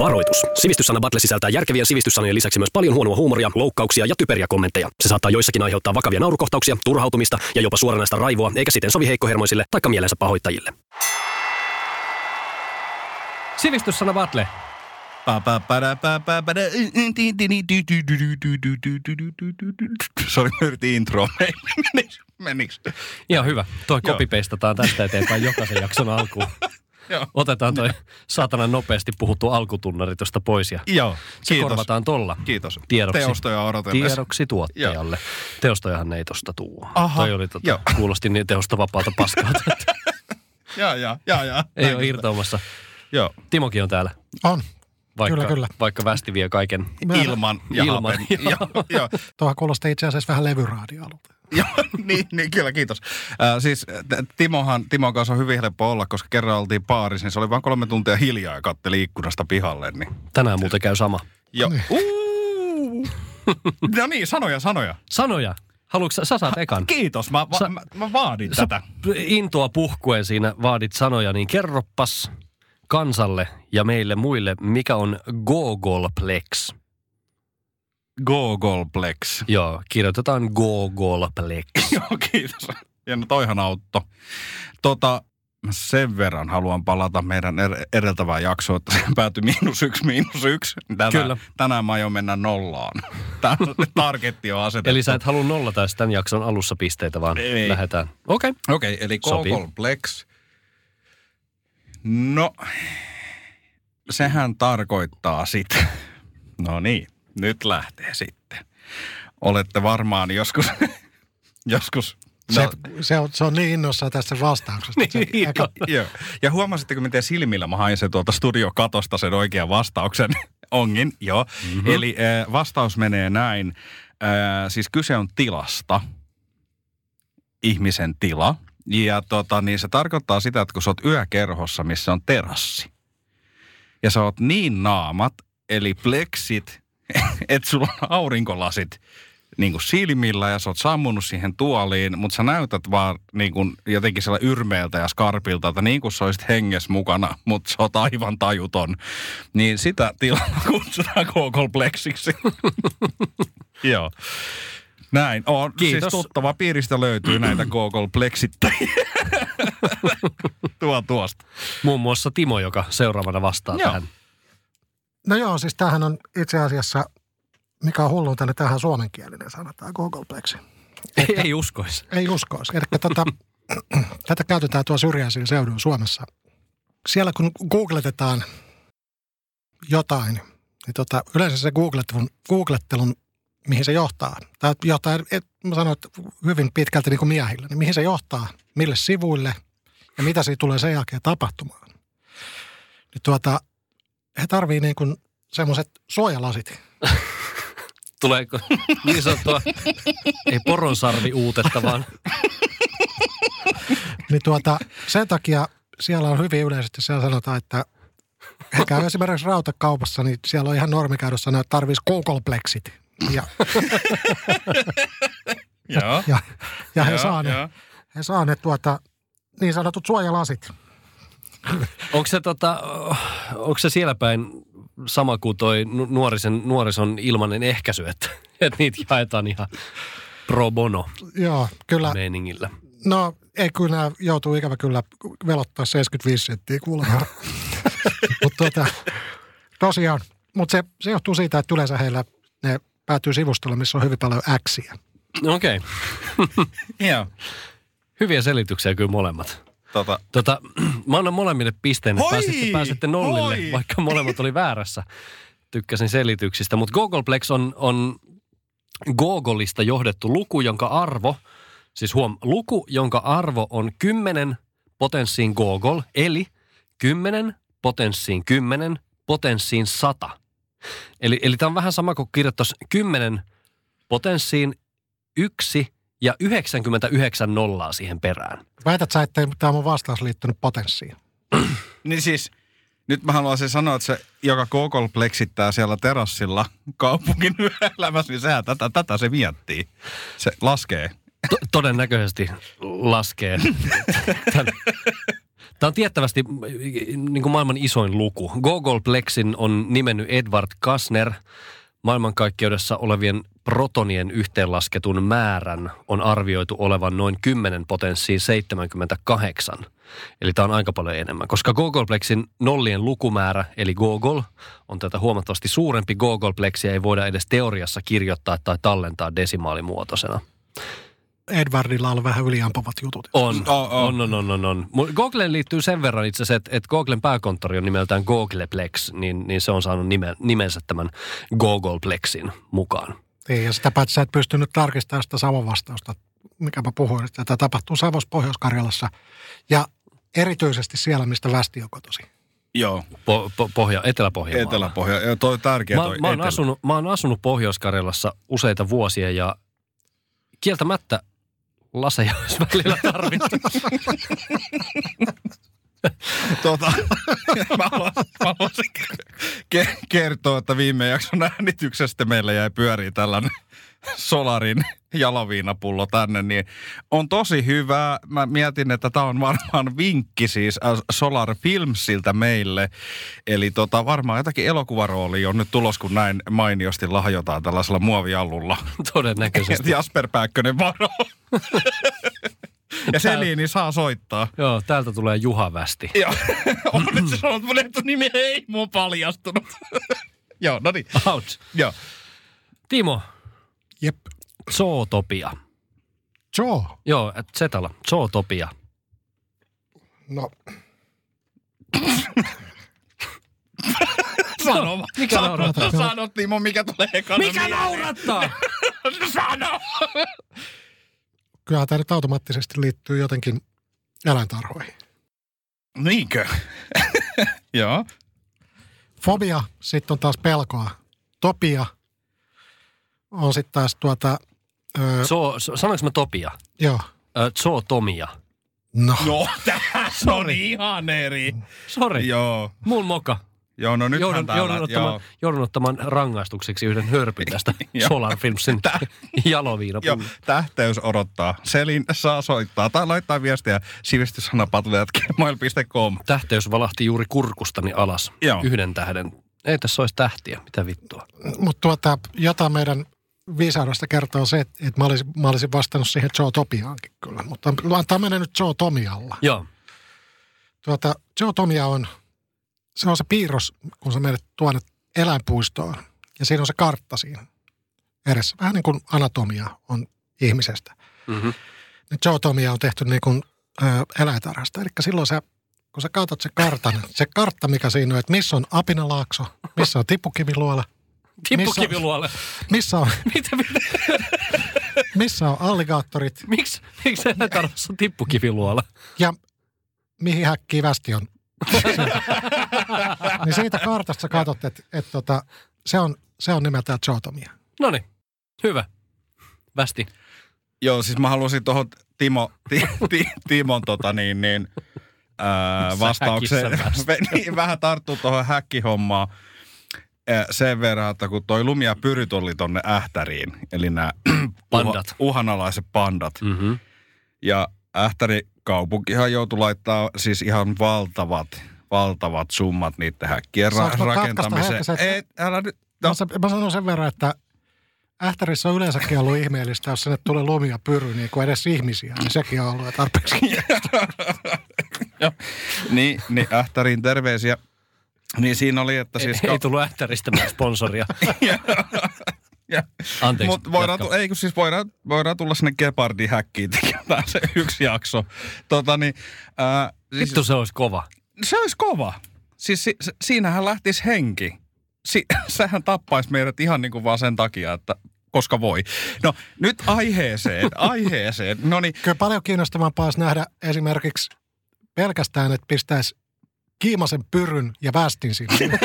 Varoitus. Sivistyssana Battle sisältää järkevien sivistyssanojen lisäksi myös paljon huonoa huumoria, loukkauksia ja typeriä kommentteja. Se saattaa joissakin aiheuttaa vakavia naurukohtauksia, turhautumista ja jopa suoranaista raivoa, eikä siten sovi heikkohermoisille tai mielensä pahoittajille. Sivistyssana Battle. Sori, mä yritin intro. Meniks? Meniks? Ihan hyvä. Toi kopipeistataan tästä eteenpäin jokaisen jakson alkuun. Joo. Otetaan toi saatanan nopeasti puhuttu alkutunnari tuosta pois ja Joo, se kiitos. korvataan tolla. Kiitos. Tiedoksi. Teostoja odotellessa. Tiedoksi tuottajalle. Teostojahan ei tosta tuu. Aha, Toi oli tota, joo. kuulosti niin teostovapaalta paskaa. että Jaa, jaa, jaa, jaa. ei Näin ole irtoamassa. Joo, Timokin on täällä. On. Vaikka, Kyllä, kyllä. vaikka västi vie kaiken. ilman ja Ilman, hapen. joo. Joo, joo, Tuohan kuulostaa itse asiassa vähän levyraadioalulta. Joo, niin, niin, kyllä, kiitos. Äh, siis Timohan, Timon kanssa on hyvin helppo olla, koska kerran oltiin baarissa, niin se oli vain kolme tuntia hiljaa ja katteli ikkunasta pihalle. Niin. Tänään muuten käy sama. Jo. Uu. no niin, sanoja, sanoja. Sanoja. Haluatko sä, sä saat ekan? Kiitos, mä, va, Sä- mä, mä vaadin Sä tätä. intoa puhkuen siinä vaadit sanoja, niin kerroppas kansalle ja meille muille, mikä on Gogolplex. Gogolplex. Joo, kirjoitetaan Gogolplex. Joo, kiitos. Ja no toihan autto. Tota, sen verran haluan palata meidän er- edeltävään jaksoon, että se päätyi miinus yksi, miinus yksi. Tänään, Kyllä. Tänään mä aion mennä nollaan. Tämä targetti on asetettu. Eli sä et halua nollata tämän jakson alussa pisteitä, vaan Ei. lähdetään. Okei. Okay. Okei, okay, eli Sopii. Gogolplex. No, sehän tarkoittaa sitä. No niin, nyt lähtee sitten. Olette varmaan joskus, joskus Se, no, se, on, se on niin innossaan tästä vastauksesta. se Niin, eka, Joo. Ja huomasitteko, miten silmillä mä hain sen tuolta studiokatosta sen oikean vastauksen? Ongin, joo. Mm-hmm. Eli äh, vastaus menee näin. Äh, siis kyse on tilasta. Ihmisen tila. Ja tota, niin se tarkoittaa sitä, että kun sä oot yökerhossa, missä on terassi. Ja sä oot niin naamat, eli pleksit, että sulla on aurinkolasit niin kuin silmillä ja sä oot sammunut siihen tuoliin, mutta sä näytät vaan niin kuin jotenkin siellä yrmeeltä ja skarpilta, että niin kuin sä olisit henges mukana, mutta sä oot aivan tajuton. Niin sitä tilaa kutsutaan Google-pleksiksi. Joo. Näin. On, Kiitos. Siis tuttava piiristä löytyy näitä Google-pleksittäjiä. Tuo tuosta. Muun muassa Timo, joka seuraavana vastaa Joo. tähän. No joo, siis tämähän on itse asiassa, mikä on hulluinta, niin tämähän on suomenkielinen sana, tämä Googleplex. Ei, ei uskoisi. Ei uskoisi. Eli tota, tätä käytetään tuolla syrjäisillä seuduilla Suomessa. Siellä kun googletetaan jotain, niin tota, yleensä se googlettelun, googlettelun, mihin se johtaa, tai johtaa, et, mä sanoin, että hyvin pitkälti niin kuin miehillä, niin mihin se johtaa, mille sivuille ja mitä siitä tulee sen jälkeen tapahtumaan. Niin tuota, he tarvii niin kuin semmoiset suojalasit. Tuleeko niin sanottua, ei poronsarvi uutetta, vaan Niin tuota, sen takia siellä on hyvin yleisesti, siellä sanotaan, että he käy esimerkiksi rautakaupassa, niin siellä on ihan normikäydössä sanoa, että tarvitsisi Googleplexit. Ja, Joo. ja, ja he, Joo, saa ne, he saa ne tuota, niin sanotut suojalasit. onko se, tota, onko se siellä päin sama kuin toi nu- nuorisen, nuorison ilmainen ehkäisy, että, että niitä jaetaan ihan pro bono Joo, kyllä. meiningillä. No ei kyllä nämä joutuu ikävä kyllä velottaa 75 senttiä kuulemma. mutta tuota, tosiaan, mutta se, se johtuu siitä, että yleensä heillä ne päätyy sivustolle, missä on hyvin paljon äksiä. Okei, okay. Joo. hyviä selityksiä kyllä molemmat. Tota, Tota, mä annan molemmille pisteen, että pääsitte, pääsitte nollille, Hoi! vaikka molemmat oli väärässä. Tykkäsin selityksistä, mutta Googleplex on, on Googleista johdettu luku, jonka arvo, siis huom, luku, jonka arvo on 10 potenssiin Google, eli 10 potenssiin 10 potenssiin 100. Eli, eli tämä on vähän sama kuin kirjoittaisi 10 potenssiin yksi ja 99 nollaa siihen perään. Väität sä, ettei tämä mun vastaus liittynyt potenssiin. Niin siis, nyt mä haluaisin sanoa, että se, joka Google pleksittää siellä terassilla kaupungin elämässä, niin sehän tätä, tätä se miettii. Se laskee. To- todennäköisesti laskee. Tämä on tiettävästi niin kuin maailman isoin luku. Googleplexin on nimennyt Edward Kasner. Maailmankaikkeudessa olevien protonien yhteenlasketun määrän on arvioitu olevan noin 10 potenssiin 78. Eli tämä on aika paljon enemmän, koska Googleplexin nollien lukumäärä, eli Google, on tätä huomattavasti suurempi. Googleplexia ei voida edes teoriassa kirjoittaa tai tallentaa desimaalimuotoisena. Edwardilla on vähän yliampuvat jutut. On, Oh, oh. on, on, on, on, on. Googleen liittyy sen verran itse asiassa, että, että Googlen pääkonttori on nimeltään Googleplex, niin, niin se on saanut nime, nimensä tämän Googleplexin mukaan. Niin, ja sitä paitsi sä et pystynyt tarkistamaan sitä Savon vastausta, mikä mä puhuin, että tämä tapahtuu Savossa Pohjois-Karjalassa. Ja erityisesti siellä, mistä Västi on kotosi. Joo. Po, po, pohja, Etelä-Pohjanmaalla. Etelä-Pohja. Joo, toi tärkeä Mä, toi mä, oon asunut, mä oon asunut Pohjois-Karjalassa useita vuosia ja kieltämättä laseja olisi välillä tarvittu. Tota, mä haluaisin, kertoa, että viime jakson äänityksestä meillä jäi pyöriin tällainen Solarin jaloviinapullo tänne, niin on tosi hyvä. Mä mietin, että tämä on varmaan vinkki siis äh, Solar Filmsiltä meille. Eli tota, varmaan jotakin elokuvaroolia on nyt tulos, kun näin mainiosti lahjotaan tällaisella muoviallulla. Todennäköisesti. Jasper Pääkkönen varo. ja Selini saa soittaa. Joo, täältä tulee Juha Västi. Joo, onneksi sanoit, että mun etunimi ei mun paljastunut. Joo, no niin. Ouch. Joo. Timo, Jep. Zootopia. Joo, et Zetala. Zootopia. No, Sano. Mikä Sano, naurattaa? Sano, Timo, mikä tulee ekana Mikä mieleen. naurattaa? Sano! kyllähän tämä nyt automaattisesti liittyy jotenkin eläintarhoihin. Niinkö? Joo. Fobia, sitten on taas pelkoa. Topia on sitten taas tuota, ö, So, so, sanoinko mä Topia? joo, Ö, Zootomia. no, No, tässä on ihan eri. Sori. Joo. Mun moka. Joo, no nythän Joudun, täällä, joudun, ottamaan, joo. joudun ottamaan rangaistukseksi yhden hörpin tästä. Solar Filmsin jaloviina. Joo, tähteys odottaa. Selin saa soittaa tai laittaa viestiä sivistyssanapatelijat.gmail.com. Tähteys valahti juuri kurkustani alas. Joo. Yhden tähden. Ei tässä olisi tähtiä. Mitä vittua? mutta tuota, jotain meidän viisaudesta kertoo se, että että mä olisin, mä olisin vastannut siihen Joe Topiaankin kyllä. Mutta tämä menee nyt Joe Tomialla. Joo. Tuota, Joe Tomia on, se on se piirros, kun sä menet tuonne eläinpuistoon. Ja siinä on se kartta siinä edessä. Vähän niin kuin anatomia on ihmisestä. Mm-hmm. Niin Joe Tomia on tehty niin kuin eläintarhasta. Eli silloin sä, kun sä katsot se kartan, se kartta, mikä siinä on, että missä on apinalaakso, missä on tippukiviluola, Tippukiviluolle. missä on, mitä, mitä? missä on alligaattorit Miksi, miksi eläintarhassa on tippukiviluola? ja mihin häkkiin västi on. niin siitä kartasta sä katsot, että, että tota, se, on, se on nimeltään Joe Tomia. No niin, hyvä. Västi. Joo, siis mä haluaisin tuohon Timo, ti, ti, Timon tota niin, niin, ää, vastaukseen niin, vähän tarttua tuohon häkkihommaan sen verran, että kun toi Lumia Pyryt oli tonne Ähtäriin, eli nämä Pandat. uhanalaiset pandat, Mm-hmm. ja Ähtäri kaupunkihan joutui laittaa siis ihan valtavat, valtavat summat niiden häkkien ra- rakentamiseen. että- Ei, älä nyt, No. Mä, sa- mä sanon sen verran, että Ähtärissä on yleensäkin ollut ihmeellistä, jos sinne tulee lumia pyry, niin kuin edes ihmisiä, niin sekin on ollut jo tarpeeksi. niin, niin Ähtäriin terveisiä. Niin siinä oli, että siis... Ei, ei tullut ähtäristä mitään sponsoria. Ja- Anteeksi. Mutta voidaan, tu- ei kun siis voidaan, voidaan tulla sinne Gepardin häkkiin tekemään se yksi jakso. Tota niin, ää, siis, Vittu se olisi kova. se olisi kova. Siis si, si, siinähän lähtisi henki. Si, sehän tappaisi meidät ihan niin kuin vaan sen takia, että koska voi. No nyt aiheeseen, aiheeseen. No niin, Kyllä paljon kiinnostavampaa olisi nähdä esimerkiksi pelkästään, että pistäisi kiimasen pyryn ja västin sinne.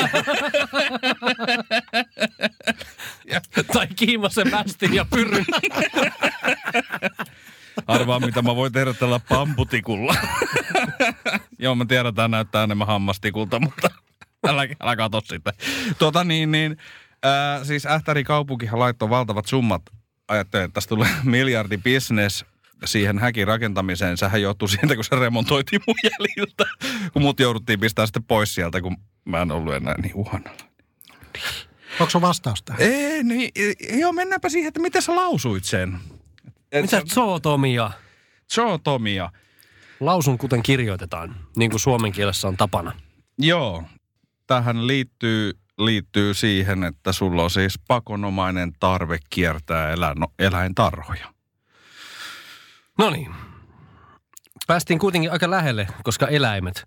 tai Kiimasen västin ja pyryn. Arvaa, mitä mä voin tehdä tällä pamputikulla. Joo, mä tiedän, että tämä näyttää enemmän hammastikulta, mutta älä, älä kato sitä. Tuota niin, niin ää, siis Ähtäri kaupunkihan laittoi valtavat summat. Ajattelin, että tästä tulee miljardi business siihen häkin rakentamiseen. Sehän johtui siitä, kun se remontoitiin mun jäljiltä. Kun mut jouduttiin pistää sitten pois sieltä, kun mä en ollut enää niin uhanalla. Onko sun vastaus tähän? Ei, niin, joo, mennäänpä siihen, että miten sä lausuit sen. Mitä zootomia? Zootomia. Lausun kuten kirjoitetaan, niin kuin suomen kielessä on tapana. Joo, tähän liittyy, liittyy siihen, että sulla on siis pakonomainen tarve kiertää eläin, eläintarhoja. No niin. Päästiin kuitenkin aika lähelle, koska eläimet.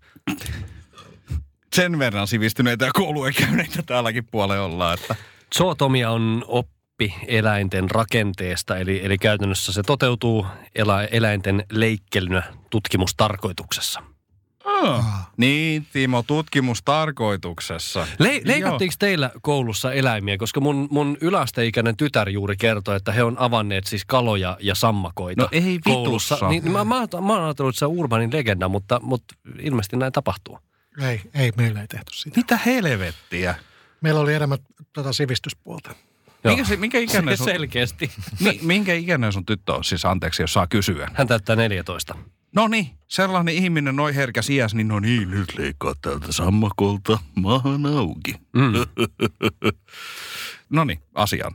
Sen verran sivistyneitä ja kouluja käyneitä täälläkin puolella ollaan, että Zootomia on oppi eläinten rakenteesta, eli, eli käytännössä se toteutuu elä, eläinten leikkelynä tutkimustarkoituksessa. Ah. Niin, Timo, tutkimustarkoituksessa. Le- leikattiinko teillä koulussa eläimiä? Koska mun, mun yläasteikäinen tytär juuri kertoi, että he on avanneet siis kaloja ja sammakoita No ei koulussa. vitussa. Niin, mä, mä, mä oon ajatellut, että se on urbanin legenda, mutta, mutta ilmeisesti näin tapahtuu. Ei, ei, meillä ei tehty sitä. Mitä helvettiä? Meillä oli enemmän tota sivistyspuolta. Joo. Minkä, se, minkä, ikäinen Se sun, selkeästi. mi, minkä ikäinen sun tyttö on? Siis anteeksi, jos saa kysyä. Hän täyttää 14. No niin, sellainen ihminen noin herkä iäs, niin no niin, nyt leikkaa täältä sammakolta maahan auki. Mm. No niin, asiaan.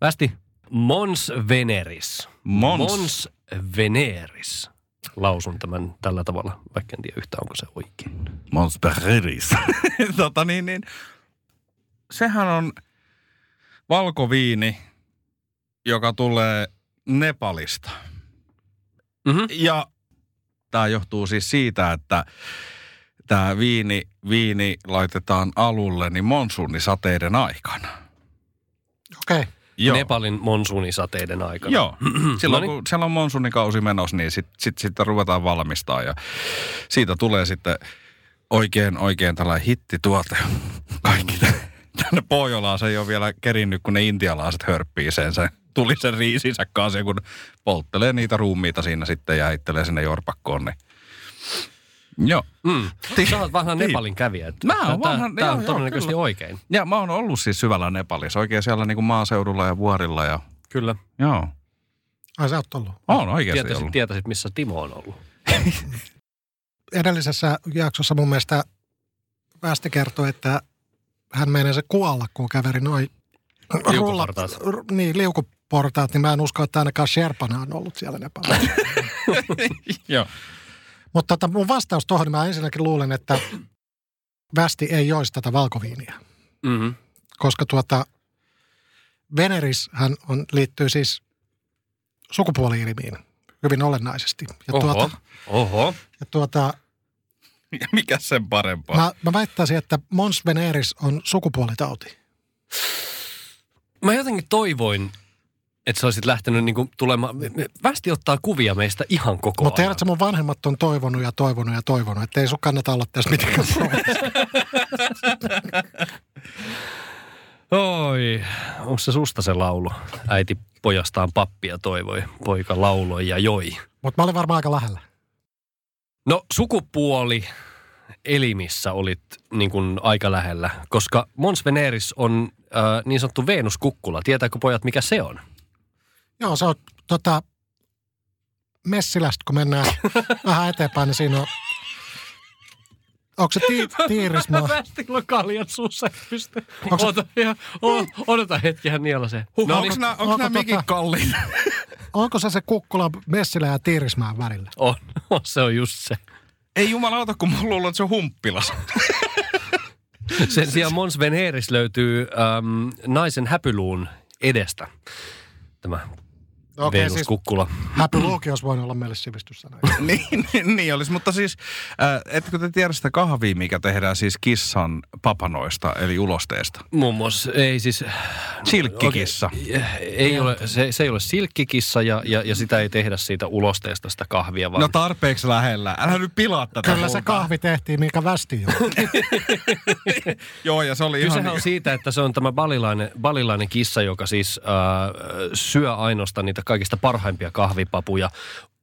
Västi. Mons Veneris. Mons. Mons Veneris. Lausun tämän tällä tavalla, vaikka en tiedä yhtään, onko se oikein. Mons Bergeris. tota niin, niin. Sehän on valkoviini, joka tulee Nepalista. Mm-hmm. Ja tämä johtuu siis siitä, että tämä viini, viini laitetaan alulle niin monsuunisateiden aikana. Okei. Okay. Joo. Nepalin monsuunisateiden aikana. Joo. Silloin Noniin. kun siellä on monsuunikausi menossa, niin sitten sit, sit ruvetaan valmistaa ja siitä tulee sitten oikein, oikein tällainen hittituote. Kaikki tä- tänne Pohjolaan se ei ole vielä kerinnyt, kun ne intialaiset hörppii sen, se tuli sen riisinsä kanssa, kun polttelee niitä ruumiita siinä sitten ja heittelee sinne jorpakkoon. Niin. Joo. Mm. Ti- Sä oot vanha Niin. Nepalin kävijä. Mä tää- oon vanha- Tää joo, on todennäköisesti kyllä. oikein. Ja mä oon ollut siis syvällä Nepalissa, oikein siellä niin kuin maaseudulla ja vuorilla ja Kyllä. joo. Ai sä oot ollut. On oikeasti Tietäisit, ollut. tietäisit, missä Timo on ollut. Edellisessä jaksossa mun mielestä Västi kertoi, että hän meinasi kuolla, kun käveri noin Liukuportaat. r- niin, liukuportaat, niin mä en usko, että ainakaan Sherpana on ollut siellä Nepalissa. Joo. Mutta tota, mun vastaus tuohon, niin mä ensinnäkin luulen, että Västi ei joisi tätä valkoviiniä. Mm-hmm. koska tuota, Veneris hän on, liittyy siis sukupuoli-ilmiin hyvin olennaisesti. Ja Oho. tuota, Oho. ja tuota, Ja mikä sen parempaa? mä, mä väittäisin, että Mons Veneris on sukupuolitauti. Mä jotenkin toivoin, että sä olisit lähtenyt niinku tulemaan. me- me- Västi ottaa kuvia meistä ihan koko Mutta ajan. tiedätkö, mun vanhemmat on toivonut ja toivonut ja toivonut, että ei sun kannata olla tässä mitenkään. Oi, onko se susta se laulu? Äiti pojastaan pappia toivoi, poika lauloi ja joi. Mutta mä olin varmaan aika lähellä. No sukupuoli elimissä olit niin kuin aika lähellä, koska Mons Veneris on äh, niin sanottu Venuskukkula. Tietääkö pojat, mikä se on? Joo, se on tota, Messilästä, kun mennään vähän eteenpäin, niin siinä on... Onko se ti- tiirismaa? Västillä on kaljat suussa. Onks se- Ota, ihan, o, odota hetki, hän nielasee. Huh, No onko niin, nämä, onko onko nämä mikit tota- kalliita? Onko se se kukkula Messilä ja Tiirismään välillä? on, on, se on just se. Ei jumalauta, kun mä luulen, että se on humppilas. Sen sijaan Mons Veneris löytyy äm, naisen häpyluun edestä. Tämä Okei, siis Venuskukkula. Happy Luke olisi voinut olla meille sivistyssana. niin, niin, niin olisi, mutta siis, äh, etkö te tiedä sitä kahvia, mikä tehdään siis kissan papanoista, eli ulosteesta? Muun muassa, ei siis... Silkkikissa. Oikein, ei ole, se, se ei ole silkkikissa ja, ja, ja sitä ei tehdä siitä ulosteesta sitä kahvia, vaan... No tarpeeksi lähellä. Älä nyt pilaa tätä Kyllä se kahvi tehtiin, mikä västi jo. Joo, ja se oli ihan... Kysehän on siitä, että se on tämä balilainen, balilainen kissa, joka siis äh, syö ainoastaan niitä kaikista parhaimpia kahvipapuja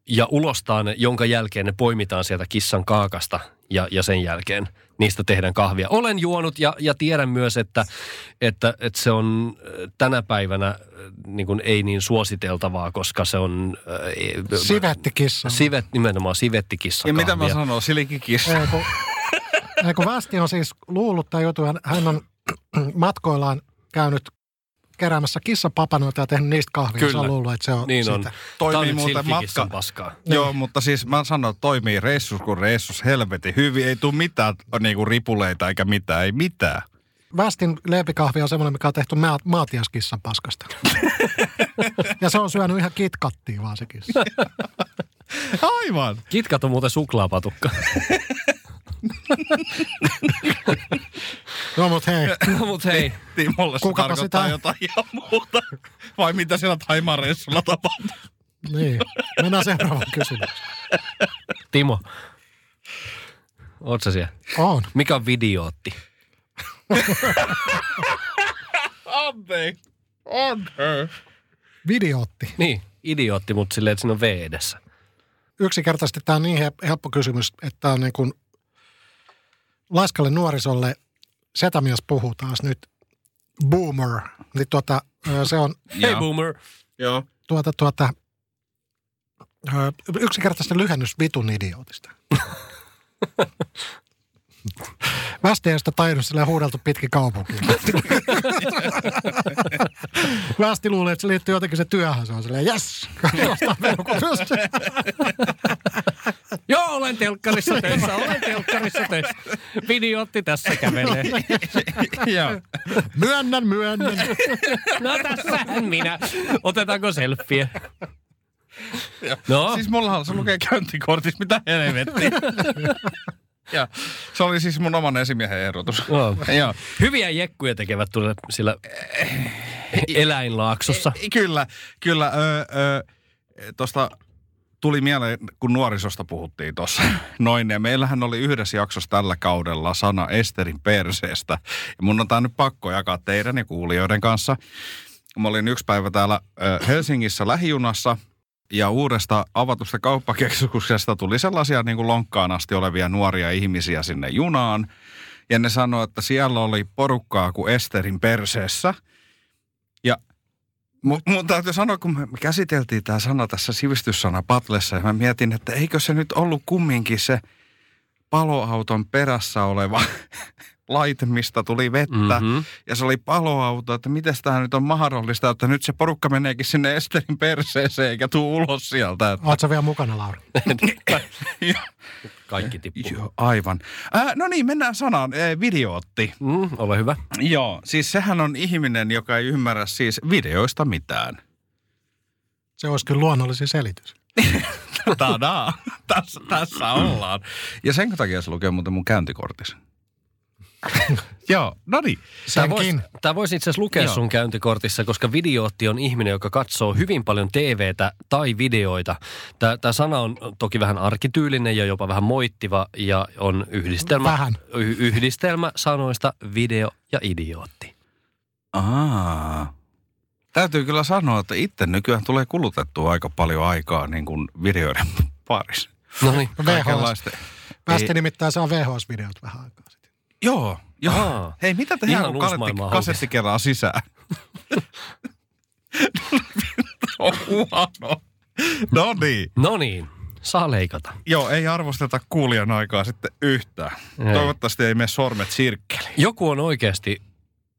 ja ulostaa ne, jonka jälkeen ne poimitaan sieltä kissan kaakasta ja, ja sen jälkeen niistä tehdään kahvia. Olen juonut ja, ja tiedän myös, että, että, että se on äh, tänä päivänä äh, niin kuin ei niin suositeltavaa, koska se on... Äh, Sivettikissa. Sivet, nimenomaan sivettikissa Ja mitä mä kahvia. sanon, silikikissa. Ei, kun, ei, kun Västi on siis luullut tämän jutun. Hän on matkoillaan käynyt keräämässä kissapapanoita ja tehnyt niistä kahvia. Kyllä. on luullut, että se on Niin on. sitä. Toimii Tämä on nyt muuten matka- paskaa. Joo, mutta siis mä sanon, että toimii reissus kuin reissus helvetin hyvin. Ei tule mitään niinku ripuleita eikä mitään, ei mitään. Västin leipikahvi on semmoinen, mikä on tehty maa- maatiaskissan paskasta. ja se on syönyt ihan kitkattia vaan se kissa. Aivan. Kitkat on muuten suklaapatukka. No mut hei, no mut hei, Timolle se Kukapa tarkoittaa sitä- jotain ihan muuta. Vai mitä siellä Taimareissulla tapahtuu? niin. Mennään seuraavaan kysymykseen. Timo. Oot sä siellä? On. Mikä on videootti? Anteeksi. Anteeksi. Videootti. Niin, idiootti, mutta silleen, että siinä on V edessä. Yksinkertaisesti tämä on niin he- helppo kysymys, että tämä on niin kuin laiskalle nuorisolle setämies puhuu taas nyt boomer. Niin tuota, se on Hei boomer. Joo. tuota, tuota, yksinkertaisesti lyhennys vitun idiootista. Västi ei sitä tajunnut silleen huudeltu pitkin kaupunkiin. Västi luulee, että se liittyy jotenkin se työhön. Se on silleen, jes! Joo, olen telkkarissa töissä, olen telkkarissa töissä. Videootti tässä kävelee. Joo. Myönnän, myönnän. No tässähän minä. Otetaanko selfie? No, Siis mullahan se lukee käyntikortissa, mitä helvettiä. ja se oli siis mun oman esimiehen ehdotus. no. Joo. hyviä jekkuja tekevät tuolla sillä eläinlaaksossa. E- Kyllä, kyllä. Ö, ö, Tuosta tuli mieleen, kun nuorisosta puhuttiin tuossa noin, ja meillähän oli yhdessä jaksossa tällä kaudella sana Esterin perseestä. Ja mun on tää nyt pakko jakaa teidän ja kuulijoiden kanssa. Mä olin yksi päivä täällä ö, Helsingissä lähijunassa, ja uudesta avatusta kauppakeskuksesta tuli sellaisia niin kuin lonkkaan asti olevia nuoria ihmisiä sinne junaan. Ja ne sanoi, että siellä oli porukkaa kuin Esterin perseessä. Ja mun, mun täytyy sanoa, kun me käsiteltiin tämä sana tässä sivistyssana Patlessa, ja mä mietin, että eikö se nyt ollut kumminkin se paloauton perässä oleva laite, mistä tuli vettä. Mm-hmm. Mhm. Ja se oli paloauto, että miten tämä nyt on mahdollista, että nyt se porukka meneekin sinne Esterin perseeseen eikä tuu ulos sieltä. Että... Oletko vielä mukana, Lauri? Kaikki tippuu. Joo, aivan. Äh, no niin, mennään sanaan. Äh, videootti. Mm, ole hyvä. Joo, siis sehän on ihminen, joka ei ymmärrä siis videoista mitään. Se olisi kyllä luonnollisin selitys. Tadaa, tässä, tässä ollaan. Ja sen takia se lukee muuten mun käyntikortissa. Joo, no niin. Tämä voisi, voisi itse asiassa lukea Joo. sun käyntikortissa, koska videootti on ihminen, joka katsoo hyvin paljon TVtä tai videoita. Tämä, sana on toki vähän arkityylinen ja jopa vähän moittiva ja on yhdistelmä, Vähän. y- yhdistelmä sanoista video ja idiootti. Aa. Täytyy kyllä sanoa, että itse nykyään tulee kulutettua aika paljon aikaa niin kuin videoiden parissa. No niin. VHS. Ei- nimittäin saa VHS-videot vähän aikaa. Joo, joo. Aa. Hei, mitä Ihan tehdään, kun kasetti, kasetti kerran sisään? on huono. No niin. No niin, saa leikata. Joo, ei arvosteta kuulijan aikaa sitten yhtään. Ei. Toivottavasti ei mene sormet sirkkeliin. Joku on oikeasti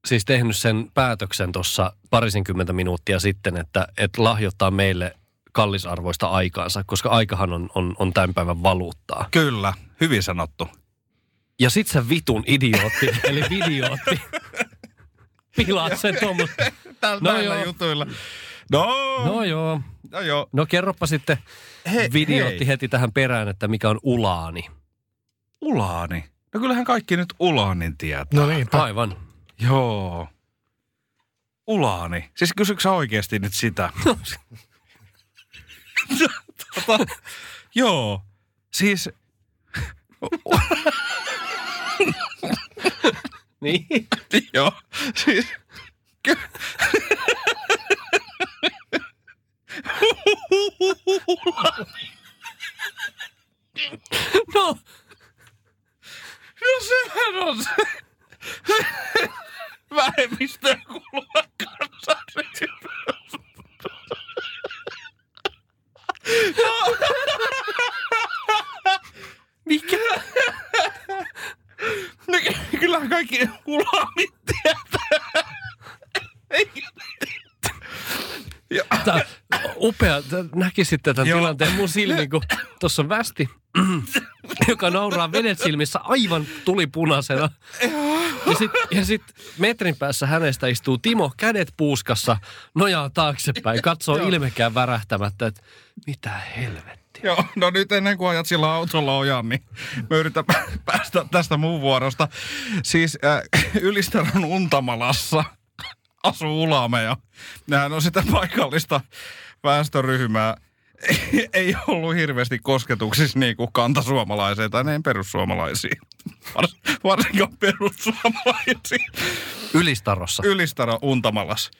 siis tehnyt sen päätöksen tuossa parisenkymmentä minuuttia sitten, että, että lahjoittaa meille kallisarvoista aikaansa, koska aikahan on, on, on tämän päivän valuuttaa. Kyllä, hyvin sanottu. Ja sit sä vitun idiootti, eli videootti. Pilaat sen tuommoista. Tällä No joo. jutuilla. No, No joo. no joo. No kerropa sitten He, videotti hei. heti tähän perään, että mikä on ulaani. Ulaani. No kyllähän kaikki nyt ulaanin tietää. No niinpä. Aivan. Joo. Ulaani. Siis kysyksä sä oikeasti nyt sitä? tota, joo. Siis... Niin. joo. Siis... ky- No, No sehän on se vähemmistöön kuuluva kansanryhmä. mikä? No, ky- kyllähän kaikki ulaamit tietää. Ei. Ja, Tää, upea. Näkisit tämän Joo. tilanteen mun silmiin, kun tuossa on västi, joka nauraa vedet silmissä aivan tulipunaisena. Ja sitten ja sit metrin päässä hänestä istuu Timo, kädet puuskassa, nojaa taaksepäin, katsoo ilmekään värähtämättä, että mitä helvettiä. Joo, no nyt ennen kuin ajat sillä autolla ojan, niin mä yritän pä- päästä tästä muun vuorosta. Siis äh, Ylistaron Untamalassa asuu ulameja. Nehän on sitä paikallista väestöryhmää. Ei, ei ollut hirveästi kosketuksissa niin kuin kantasuomalaiseen tai ne perussuomalaisiin. Vars, varsinkaan perussuomalaisiin. Ylistarossa. Ylistaro Untamalas.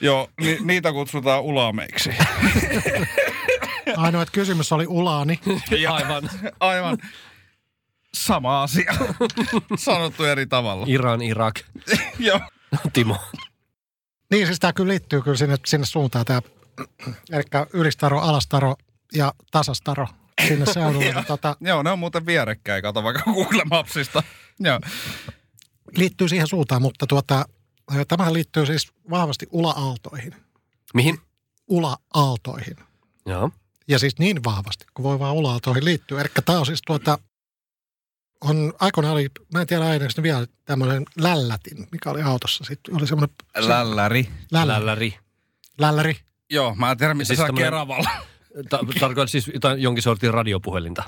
Joo, ni, niitä kutsutaan ulameiksi. Ainoa, että kysymys oli ulaani. Ja- Aivan. Aivan. Sama asia. Sanottu eri tavalla. Iran, Irak. Joo. Timo. Niin, siis tämä kyllä liittyy kyllä sinne, sinne suuntaan tämä, eli ylistaro, alastaro ja tasastaro sinne seudulle. niin tota, Joo, ne on muuten vierekkäin, kato vaikka Google Mapsista. Joo. liittyy siihen suuntaan, mutta tuota, tämähän liittyy siis vahvasti ula-aaltoihin. Mihin? Ula-aaltoihin. Joo. Ja siis niin vahvasti, kun voi vaan ula-aaltoihin liittyä. Eli tämä on siis tuota, on aikoinaan oli, mä en tiedä aina, ne vielä tämmöinen lällätin, mikä oli autossa. Sitten oli semmoinen Lälläri. lällä, Lälläri. lälläri. Joo, mä en tiedä, mitä Siis tämmönen- Keravalla. Ta- tarkoitan siis jotain, jonkin sortin radiopuhelinta.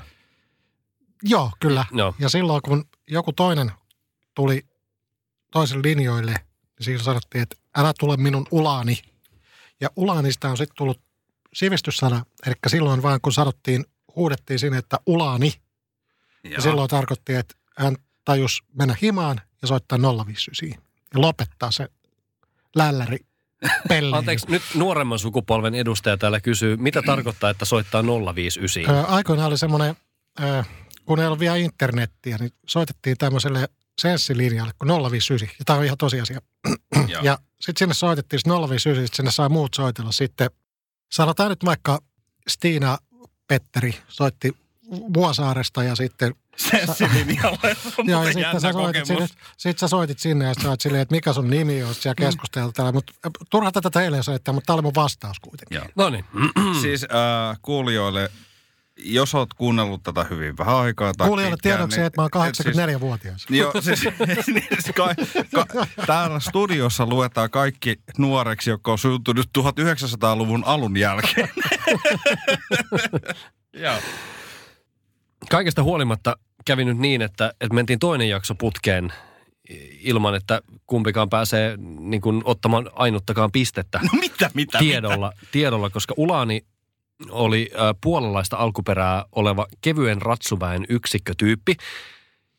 Joo, kyllä. Joo. Ja silloin, kun joku toinen tuli toiselle linjoille, niin siinä sanottiin, että älä tule minun ulaani. Ja ulaanista on sitten tullut sivistyssana, eli silloin vaan kun sanottiin, huudettiin sinne, että ulaani, ja silloin tarkoitti, että hän tajus mennä himaan ja soittaa 059 ja lopettaa se lälläri pelli. Anteeksi, nyt nuoremman sukupolven edustaja täällä kysyy, mitä tarkoittaa, että soittaa 059? Ö, aikoinaan oli semmoinen, kun ei ollut vielä internettiä, niin soitettiin tämmöiselle senssilinjalle kuin 059. Ja tämä on ihan tosiasia. Joo. Ja sitten sinne soitettiin sit 059, sit sinne saa muut soitella. Sitten sanotaan nyt vaikka Stiina Petteri soitti Vuosaaresta ja sitten Senssilinjalle. Joo, ja sitten sä soitit sinne, sit sä soitit sinne ja sä oot silleen, että mikä sun nimi on, ja keskusteltella. Mutta turha tätä teille soittaa, mutta tämä oli mun vastaus kuitenkin. Joo. No niin. Siis äh, kuulijoille, jos oot kuunnellut tätä hyvin vähän aikaa tai Kuulijoille tiedoksi, niin- että mä oon et siis- 84-vuotias. Joo, siis, niin, siis ka, ka, täällä studiossa luetaan kaikki nuoreksi, jotka on syntynyt 1900-luvun alun jälkeen. Joo. Kaikesta huolimatta kävi nyt niin, että, että mentiin toinen jakso putkeen ilman, että kumpikaan pääsee niin kuin, ottamaan ainuttakaan pistettä No mitä, mitä, tiedolla, tiedolla, koska Ulani oli äh, puolalaista alkuperää oleva kevyen ratsuväen yksikkötyyppi,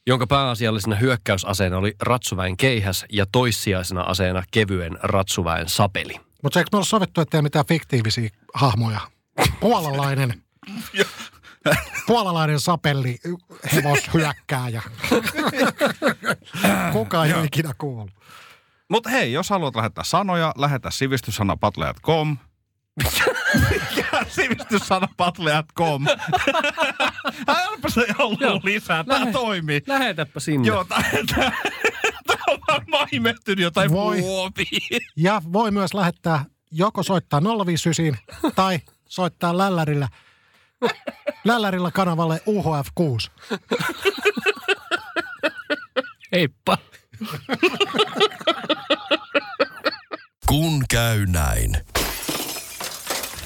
jonka pääasiallisena hyökkäysaseena oli ratsuväen keihäs ja toissijaisena aseena kevyen ratsuväen sapeli. Mutta eikö me ole sovittu, että ei mitään fiktiivisiä hahmoja? Puolalainen, puolalainen sapelli, hevoshyökkääjä. Kukaan ei ikinä kuullut. Mutta hei, jos haluat lähettää sanoja, lähetä sivistyssanapatlejat.com. Mikä sivistyssanapatlejat.com? Älpä se ollut lisää, tää Lähe- toimii. Lähetäpä sinne. Joo, tää on varmaan imettynyt jotain Voi. Ja voi myös lähettää joko soittaa 059 tai soittaa lällärillä, lällärillä kanavalle UHF6. Heippa. Kun käy näin.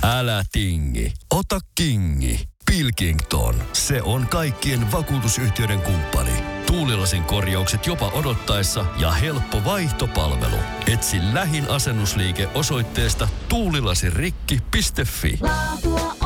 Älä tingi, ota kingi. Pilkington, se on kaikkien vakuutusyhtiöiden kumppani. Tuulilasin korjaukset jopa odottaessa ja helppo vaihtopalvelu. Etsi lähin asennusliike osoitteesta tuulilasirikki.fi. Laatu